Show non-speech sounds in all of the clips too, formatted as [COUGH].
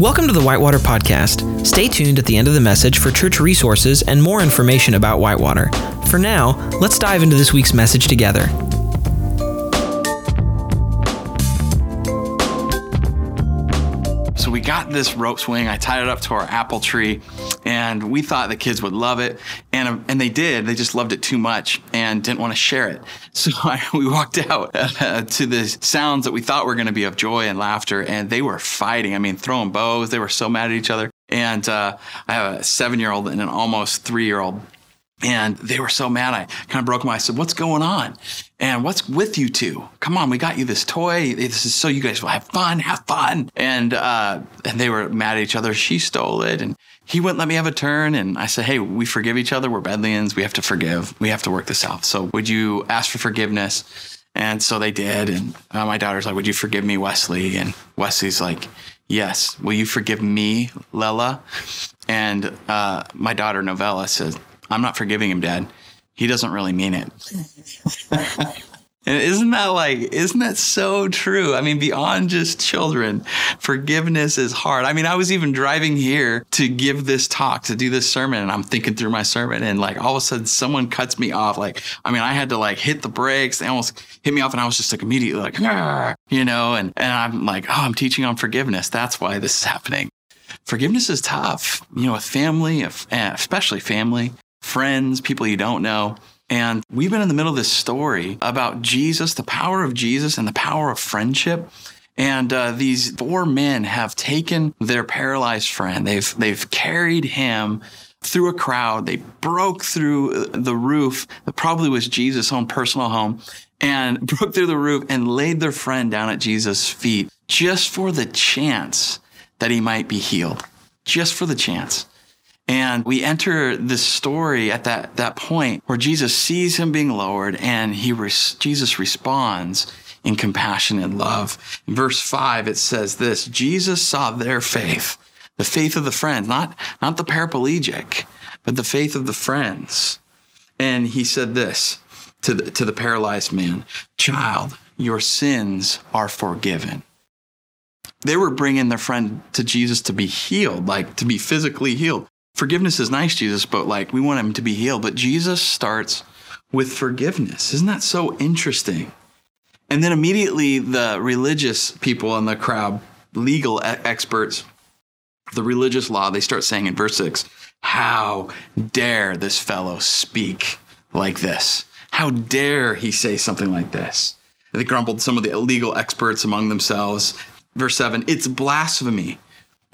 Welcome to the Whitewater Podcast. Stay tuned at the end of the message for church resources and more information about Whitewater. For now, let's dive into this week's message together. So we got this rope swing. I tied it up to our apple tree, and we thought the kids would love it, and and they did. They just loved it too much and didn't want to share it. [LAUGHS] So I, we walked out uh, [LAUGHS] to the sounds that we thought were going to be of joy and laughter, and they were fighting. I mean, throwing bows. They were so mad at each other. And uh, I have a seven-year-old and an almost three-year-old and they were so mad. I kind of broke them. I said, What's going on? And what's with you two? Come on, we got you this toy. This is so you guys will have fun, have fun. And uh, and they were mad at each other. She stole it and he wouldn't let me have a turn. And I said, Hey, we forgive each other. We're Bedlians. We have to forgive. We have to work this out. So would you ask for forgiveness? And so they did. And uh, my daughter's like, Would you forgive me, Wesley? And Wesley's like, Yes. Will you forgive me, Lela? And uh, my daughter, Novella, says, I'm not forgiving him, Dad. He doesn't really mean it. and isn't that like, isn't that so true? I mean, beyond just children, forgiveness is hard. I mean, I was even driving here to give this talk, to do this sermon, and I'm thinking through my sermon, and like all of a sudden someone cuts me off. Like, I mean, I had to like hit the brakes. They almost hit me off, and I was just like immediately like, you know, and, and I'm like, oh, I'm teaching on forgiveness. That's why this is happening forgiveness is tough, you know, with family, eh, especially family friends, people you don't know. And we've been in the middle of this story about Jesus, the power of Jesus and the power of friendship. And uh, these four men have taken their paralyzed friend. They've they've carried him through a crowd. They broke through the roof that probably was Jesus' own personal home and [LAUGHS] broke through the roof and laid their friend down at Jesus' feet just for the chance that he might be healed. Just for the chance. And we enter this story at that, that point where Jesus sees him being lowered and he res- Jesus responds in compassion and love. In verse five, it says this, Jesus saw their faith, the faith of the friends, not, not the paraplegic, but the faith of the friends. And he said this to the, to the paralyzed man, child, your sins are forgiven they were bringing their friend to Jesus to be healed, like to be physically healed forgiveness is nice, Jesus, but like we want him to be healed. But Jesus starts with forgiveness. Isn't that so interesting? And then immediately the religious people in the crowd, legal experts, the religious law, they start saying in verse six, How dare this fellow speak like this? How dare he say something like this? They grumbled some of the legal experts among themselves. Verse seven, it's blasphemy.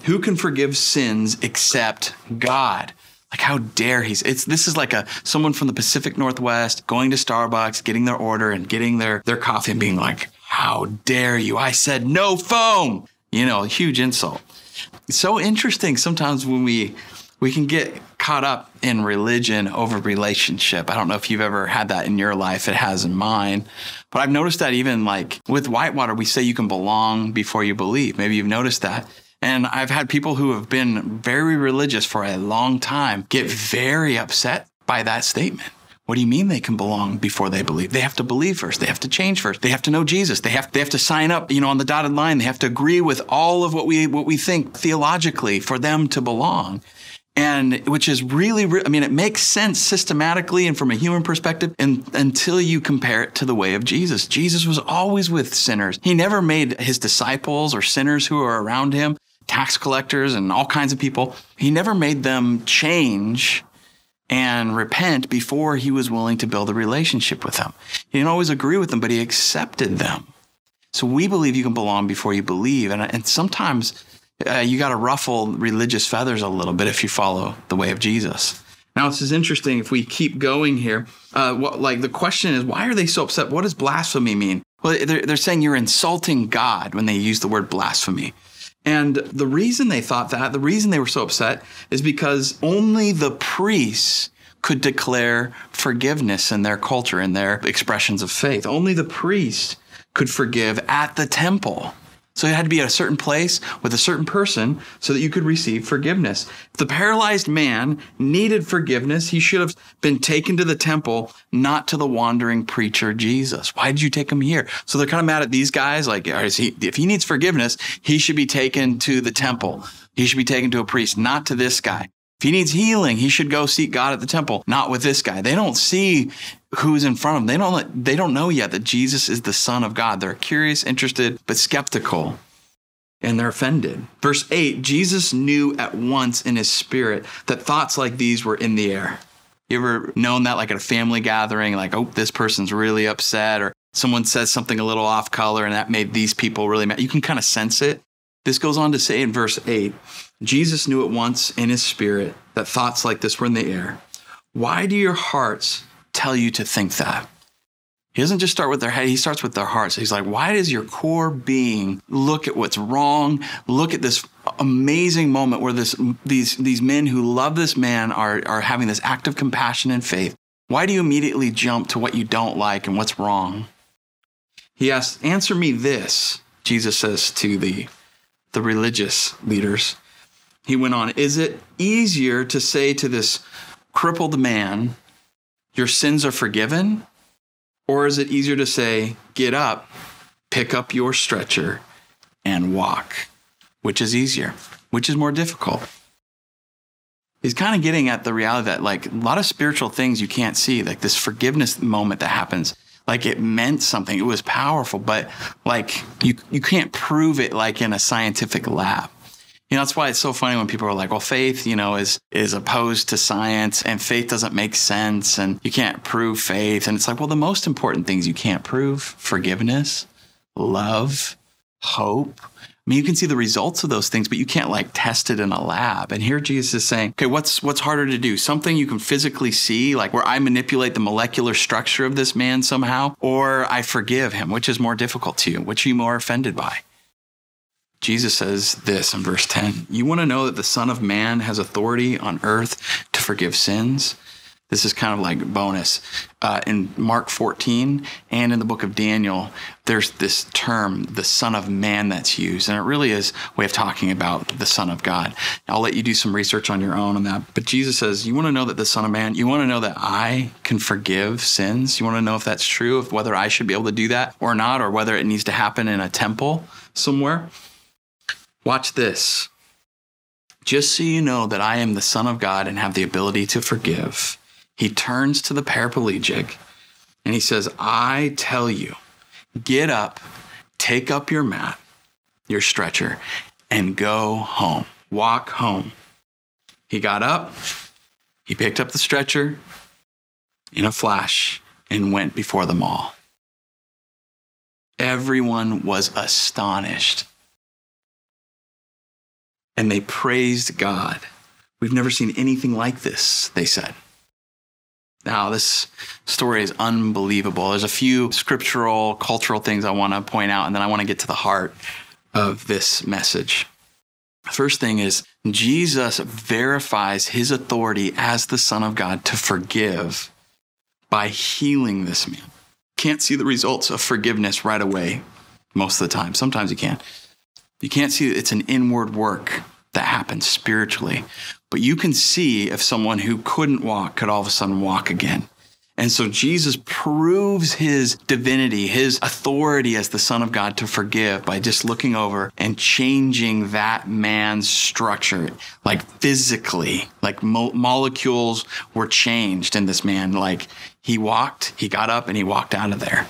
Who can forgive sins except God? Like how dare he? It's this is like a someone from the Pacific Northwest going to Starbucks, getting their order and getting their their coffee and being like, "How dare you? I said no foam." You know, huge insult. It's so interesting sometimes when we we can get caught up in religion over relationship. I don't know if you've ever had that in your life. It has in mine. But I've noticed that even like with Whitewater, we say you can belong before you believe. Maybe you've noticed that. And I've had people who have been very religious for a long time get very upset by that statement. What do you mean they can belong before they believe? They have to believe first. They have to change first. They have to know Jesus. They have they have to sign up, you know, on the dotted line. They have to agree with all of what we what we think theologically for them to belong. And which is really, I mean, it makes sense systematically and from a human perspective and, until you compare it to the way of Jesus. Jesus was always with sinners. He never made his disciples or sinners who are around him tax collectors and all kinds of people. He never made them change and repent before he was willing to build a relationship with them. He didn't always agree with them, but he accepted them. So we believe you can belong before you believe. And, and sometimes uh, you got to ruffle religious feathers a little bit if you follow the way of Jesus. Now, this is interesting. If we keep going here, uh, what, like the question is, why are they so upset? What does blasphemy mean? Well, they're, they're saying you're insulting God when they use the word blasphemy. And the reason they thought that, the reason they were so upset, is because only the priests could declare forgiveness in their culture, in their expressions of faith. Only the priest could forgive at the temple. So it had to be at a certain place with a certain person so that you could receive forgiveness. If the paralyzed man needed forgiveness, he should have been taken to the temple, not to the wandering preacher Jesus. Why did you take him here? So they're kind of mad at these guys. Like, he, if he needs forgiveness, he should be taken to the temple. He should be taken to a priest, not to this guy. If he needs healing, he should go seek God at the temple, not with this guy. They don't see who's in front of them. They don't they don't know yet that Jesus is the son of God. They're curious, interested, but skeptical. And they're offended. Verse 8, Jesus knew at once in his spirit that thoughts like these were in the air. You ever known that like at a family gathering, like, oh, this person's really upset, or someone says something a little off color and that made these people really mad? You can kind of sense it. This goes on to say in verse 8 Jesus knew at once in his spirit that thoughts like this were in the air. Why do your hearts tell you to think that? He doesn't just start with their head, he starts with their hearts. He's like, why does your core being look at what's wrong? Look at this amazing moment where this, these, these men who love this man are, are having this act of compassion and faith. Why do you immediately jump to what you don't like and what's wrong? He asks, Answer me this, Jesus says to the, the religious leaders. He went on, Is it easier to say to this crippled man, Your sins are forgiven? Or is it easier to say, Get up, pick up your stretcher, and walk? Which is easier? Which is more difficult? He's kind of getting at the reality that, like, a lot of spiritual things you can't see, like this forgiveness moment that happens like it meant something. It was powerful, but like you you can't prove it like in a scientific lab. You know, that's why it's so funny when people are like, well, faith, you know, is is opposed to science and faith doesn't make sense and you can't prove faith. And it's like, well, the most important things you can't prove, forgiveness, love, hope. I mean, you can see the results of those things, but you can't like test it in a lab. And here Jesus is saying, okay, what's what's harder to do? Something you can physically see, like where I manipulate the molecular structure of this man somehow, or I forgive him, which is more difficult to you? Which are you more offended by? Jesus says this in verse 10 You want to know that the Son of Man has authority on earth to forgive sins? This is kind of like bonus. Uh, in Mark 14 and in the book of Daniel, there's this term, the Son of Man, that's used. And it really is a way of talking about the Son of God. I'll let you do some research on your own on that. But Jesus says, You want to know that the Son of Man, you want to know that I can forgive sins? You want to know if that's true, if whether I should be able to do that or not, or whether it needs to happen in a temple somewhere? Watch this. Just so you know that I am the Son of God and have the ability to forgive, he turns to the paraplegic and he says, I tell you, get up, take up your mat, your stretcher, and go home. Walk home. He got up, he picked up the stretcher in a flash and went before them all. Everyone was astonished and they praised God. We've never seen anything like this, they said. Now, this story is unbelievable. There's a few scriptural, cultural things I want to point out, and then I want to get to the heart of this message. First thing is, Jesus verifies his authority as the Son of God to forgive by healing this man. Can't see the results of forgiveness right away most of the time. Sometimes you can. You can't see it's an inward work that happens spiritually, but you can see if someone who couldn't walk could all of a sudden walk again. And so Jesus proves his divinity, his authority as the Son of God to forgive by just looking over and changing that man's structure, like physically, like mo- molecules were changed in this man. Like he walked, he got up, and he walked out of there.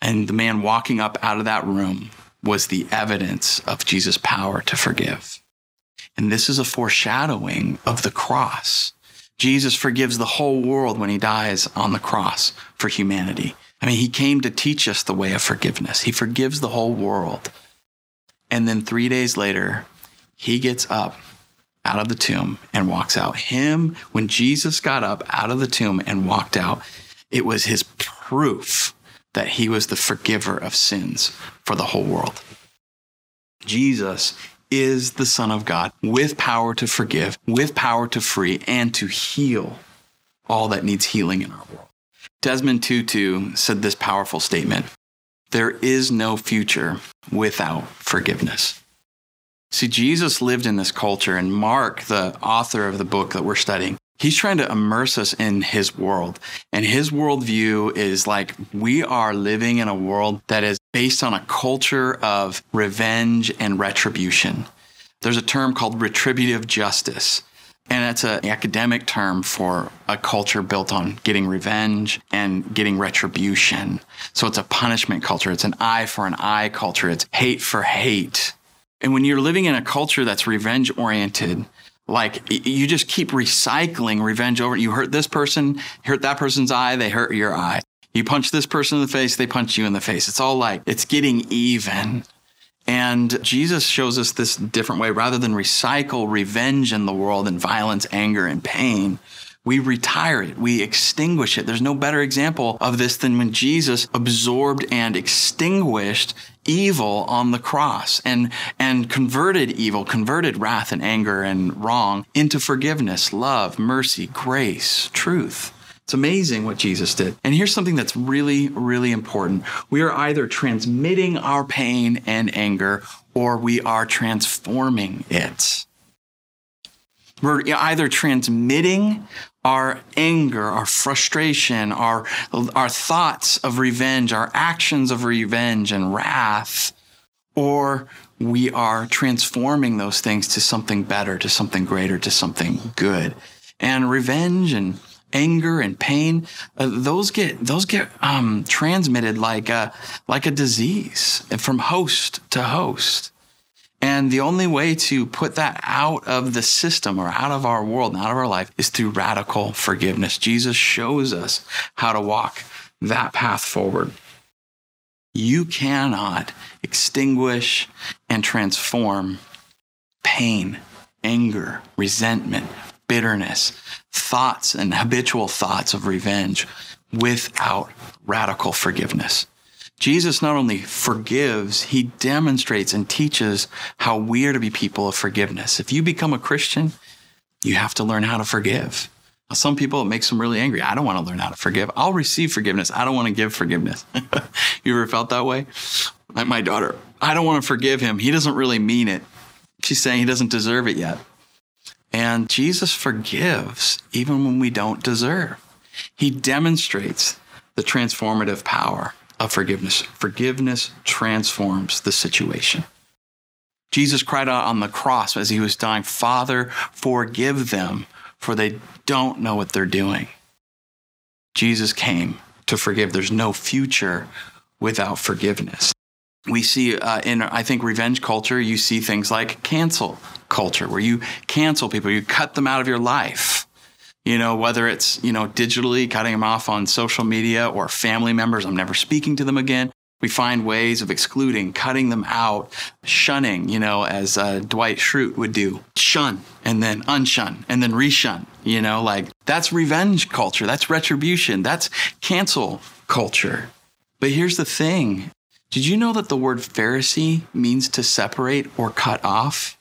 And the man walking up out of that room was the evidence of Jesus' power to forgive. And this is a foreshadowing of the cross. Jesus forgives the whole world when he dies on the cross for humanity. I mean, he came to teach us the way of forgiveness. He forgives the whole world. And then three days later, he gets up out of the tomb and walks out. Him, when Jesus got up out of the tomb and walked out, it was his proof that he was the forgiver of sins for the whole world. Jesus is the Son of God with power to forgive, with power to free, and to heal all that needs healing in our world. Desmond Tutu said this powerful statement There is no future without forgiveness. See, Jesus lived in this culture, and Mark, the author of the book that we're studying, he's trying to immerse us in his world. And his worldview is like we are living in a world that is based on a culture of revenge and retribution. There's a term called retributive justice. And that's an academic term for a culture built on getting revenge and getting retribution. So it's a punishment culture. It's an eye for an eye culture. It's hate for hate. And when you're living in a culture that's revenge oriented, like you just keep recycling revenge over. You hurt this person, hurt that person's eye, they hurt your eye. You punch this person in the face, they punch you in the face. It's all like it's getting even. And Jesus shows us this different way. Rather than recycle revenge in the world and violence, anger, and pain, we retire it, we extinguish it. There's no better example of this than when Jesus absorbed and extinguished evil on the cross and, and converted evil, converted wrath and anger and wrong into forgiveness, love, mercy, grace, truth. It's amazing what Jesus did. And here's something that's really, really important. We are either transmitting our pain and anger or we are transforming it. We're either transmitting our anger, our frustration, our, our thoughts of revenge, our actions of revenge and wrath, or we are transforming those things to something better, to something greater, to something good. And revenge and anger and pain, uh, those get those get um, transmitted like a like a disease from host to host. And the only way to put that out of the system or out of our world and out of our life is through radical forgiveness. Jesus shows us how to walk that path forward. You cannot extinguish and transform pain, anger, resentment, bitterness, thoughts and habitual thoughts of revenge without radical forgiveness. Jesus not only forgives, he demonstrates and teaches how we are to be people of forgiveness. If you become a Christian, you have to learn how to forgive. Some people, it makes them really angry. I don't want to learn how to forgive. I'll receive forgiveness. I don't want to give forgiveness. [LAUGHS] you ever felt that way? Like my daughter, I don't want to forgive him. He doesn't really mean it. She's saying he doesn't deserve it yet. And Jesus forgives even when we don't deserve. He demonstrates the transformative power of forgiveness. Forgiveness transforms the situation. Jesus cried out on the cross as he was dying, Father, forgive them, for they don't know what they're doing. Jesus came to forgive. There's no future without forgiveness we see uh, in i think revenge culture you see things like cancel culture where you cancel people you cut them out of your life you know whether it's you know digitally cutting them off on social media or family members i'm never speaking to them again. We find ways of excluding cutting them out shunning you know as uh, dwight schrute would do. Shun and then unshun and then reshun you know like that's revenge culture that's retribution that's cancel culture. But here's the thing. Did you know that the word Pharisee means to separate or cut off?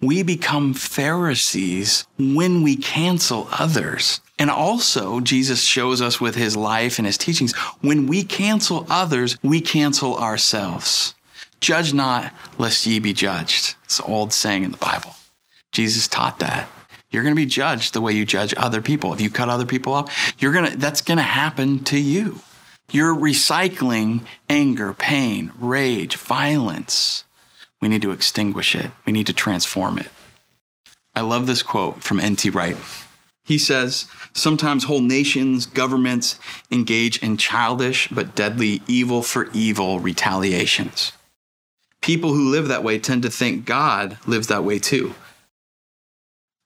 We become Pharisees when we cancel others. And also, Jesus shows us with his life and his teachings when we cancel others, we cancel ourselves. Judge not, lest ye be judged. It's an old saying in the Bible. Jesus taught that. You're going to be judged the way you judge other people. If you cut other people off, you're going to, that's going to happen to you. You're recycling anger, pain, rage, violence. We need to extinguish it. We need to transform it. I love this quote from N.T. Wright. He says, Sometimes whole nations, governments engage in childish but deadly evil for evil retaliations. People who live that way tend to think God lives that way too.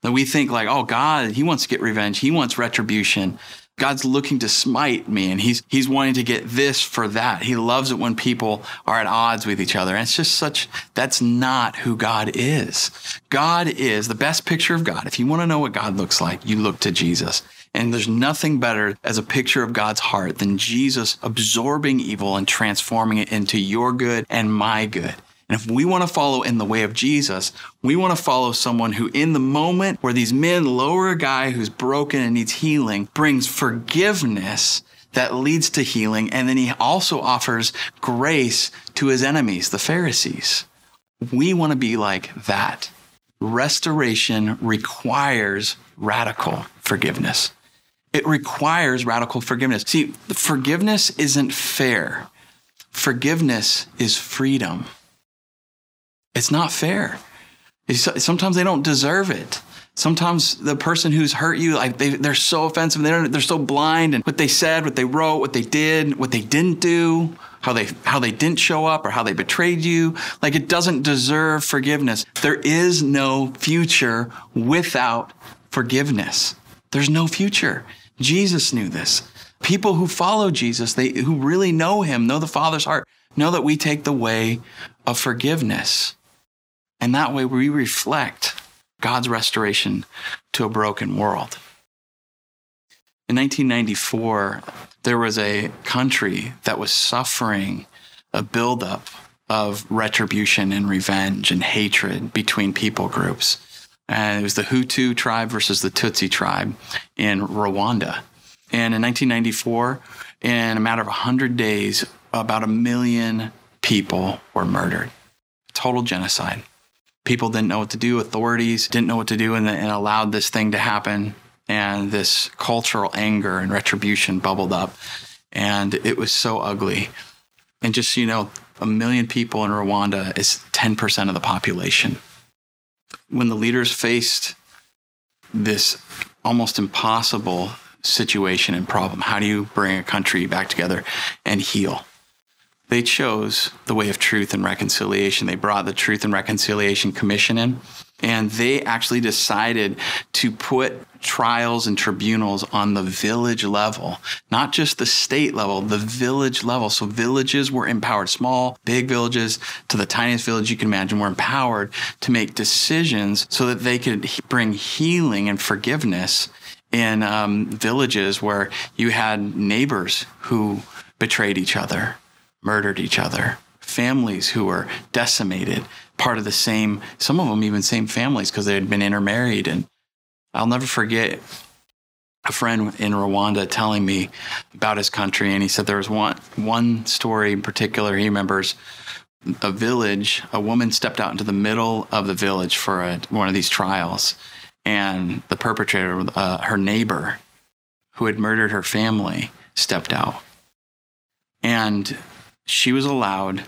That we think, like, oh, God, he wants to get revenge, he wants retribution. God's looking to smite me and he's he's wanting to get this for that. He loves it when people are at odds with each other. And it's just such that's not who God is. God is the best picture of God. If you want to know what God looks like, you look to Jesus. And there's nothing better as a picture of God's heart than Jesus absorbing evil and transforming it into your good and my good. And if we want to follow in the way of Jesus, we want to follow someone who, in the moment where these men lower a guy who's broken and needs healing, brings forgiveness that leads to healing. And then he also offers grace to his enemies, the Pharisees. We want to be like that. Restoration requires radical forgiveness. It requires radical forgiveness. See, forgiveness isn't fair. Forgiveness is freedom. It's not fair. sometimes they don't deserve it. Sometimes the person who's hurt you, like they, they're so offensive, they're, they're so blind, and what they said, what they wrote, what they did, what they didn't do, how they how they didn't show up, or how they betrayed you, like it doesn't deserve forgiveness. There is no future without forgiveness. There's no future. Jesus knew this. People who follow Jesus, they who really know him, know the Father's heart, know that we take the way of forgiveness. And that way we reflect God's restoration to a broken world. In 1994, there was a country that was suffering a buildup of retribution and revenge and hatred between people groups. And it was the Hutu tribe versus the Tutsi tribe in Rwanda. And in 1994, in a matter of 100 days, about a million people were murdered. Total genocide people didn't know what to do, authorities didn't know what to do, and, and allowed this thing to happen. And this cultural anger and retribution bubbled up. And it was so ugly. And just, you know, a million people in Rwanda is 10% of the population. When the leaders faced this almost impossible situation and problem, how do you bring a country back together and heal? They chose the way of truth and reconciliation. They brought the Truth and Reconciliation Commission in, and they actually decided to put trials and tribunals on the village level, not just the state level, the village level. So villages were empowered, small, big villages to the tiniest village you can imagine were empowered to make decisions so that they could bring healing and forgiveness in um, villages where you had neighbors who betrayed each other murdered each other, families who were decimated, part of the same, some of them even same families because they had been intermarried. And I'll never forget a friend in Rwanda telling me about his country. And he said there was one, one story in particular he remembers a village, a woman stepped out into the middle of the village for a, one of these trials. And the perpetrator, uh, her neighbor who had murdered her family, stepped out. And she was allowed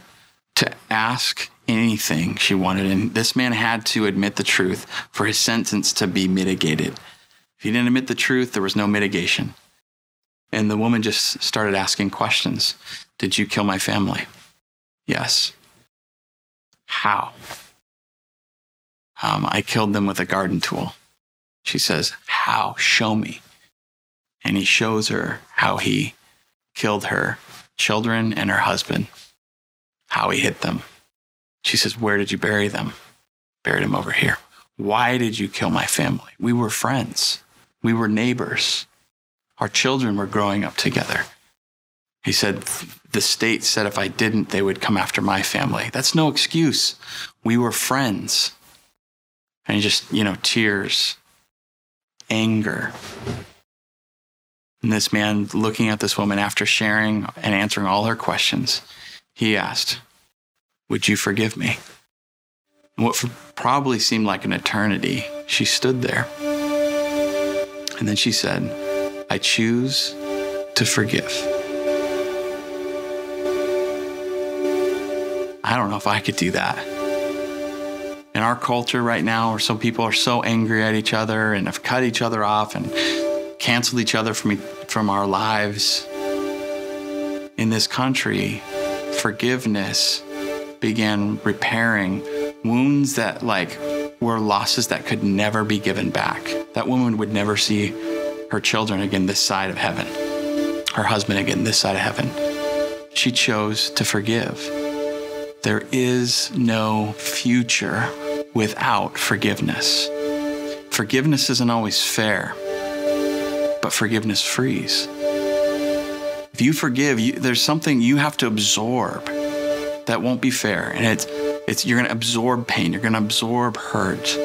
to ask anything she wanted. And this man had to admit the truth for his sentence to be mitigated. If he didn't admit the truth, there was no mitigation. And the woman just started asking questions Did you kill my family? Yes. How? Um, I killed them with a garden tool. She says, How? Show me. And he shows her how he killed her children and her husband, how he hit them. She says, Where did you bury them? Buried them over here. Why did you kill my family? We were friends, we were neighbors. Our children were growing up together. He said, The state said if I didn't, they would come after my family. That's no excuse. We were friends. And just, you know, tears, anger, and this man, looking at this woman after sharing and answering all her questions, he asked, Would you forgive me? And what probably seemed like an eternity, she stood there. And then she said, I choose to forgive. I don't know if I could do that. In our culture right now, where some people are so angry at each other and have cut each other off and canceled each other from, from our lives. In this country, forgiveness began repairing wounds that like were losses that could never be given back. That woman would never see her children again this side of heaven, her husband again this side of heaven. She chose to forgive. There is no future without forgiveness. Forgiveness isn't always fair but forgiveness frees. If you forgive, you, there's something you have to absorb that won't be fair, and it's it's you're going to absorb pain, you're going to absorb hurt.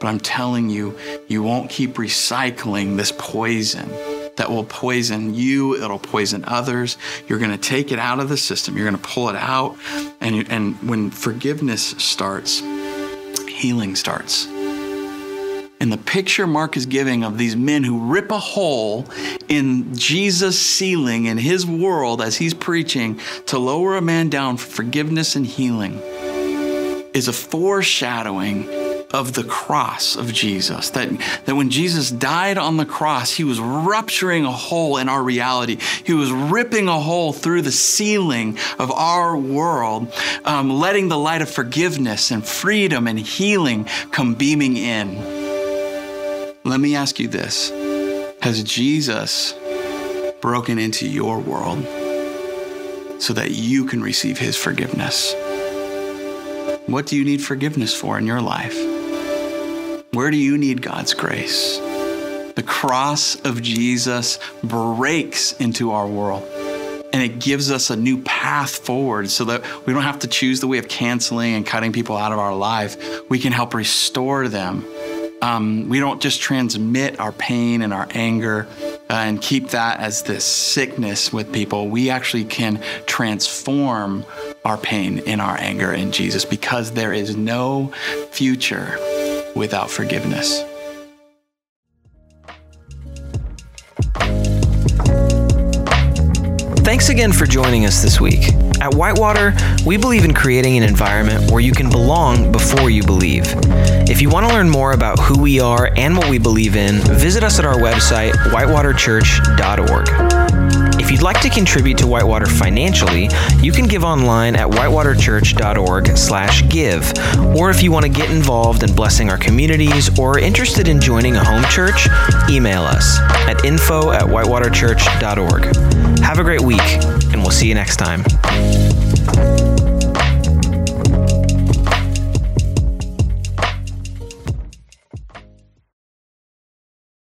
But I'm telling you, you won't keep recycling this poison that will poison you, it'll poison others. You're going to take it out of the system. You're going to pull it out. And, and when forgiveness starts, healing starts. And the picture Mark is giving of these men who rip a hole in Jesus' ceiling in his world as he's preaching to lower a man down for forgiveness and healing is a foreshadowing of the cross of Jesus. That, that when Jesus died on the cross, he was rupturing a hole in our reality. He was ripping a hole through the ceiling of our world, um, letting the light of forgiveness and freedom and healing come beaming in. Let me ask you this Has Jesus broken into your world so that you can receive his forgiveness? What do you need forgiveness for in your life? Where do you need God's grace? The cross of Jesus breaks into our world and it gives us a new path forward so that we don't have to choose the way of canceling and cutting people out of our life. We can help restore them. Um, we don't just transmit our pain and our anger uh, and keep that as this sickness with people. We actually can transform our pain in our anger in Jesus because there is no future without forgiveness. Thanks again for joining us this week. At Whitewater, we believe in creating an environment where you can belong before you believe. If you want to learn more about who we are and what we believe in, visit us at our website, whitewaterchurch.org. If you'd like to contribute to Whitewater financially, you can give online at whitewaterchurch.org/give. Or if you want to get involved in blessing our communities or are interested in joining a home church, email us at info at whitewaterchurch.org. Have a great week, and we'll see you next time.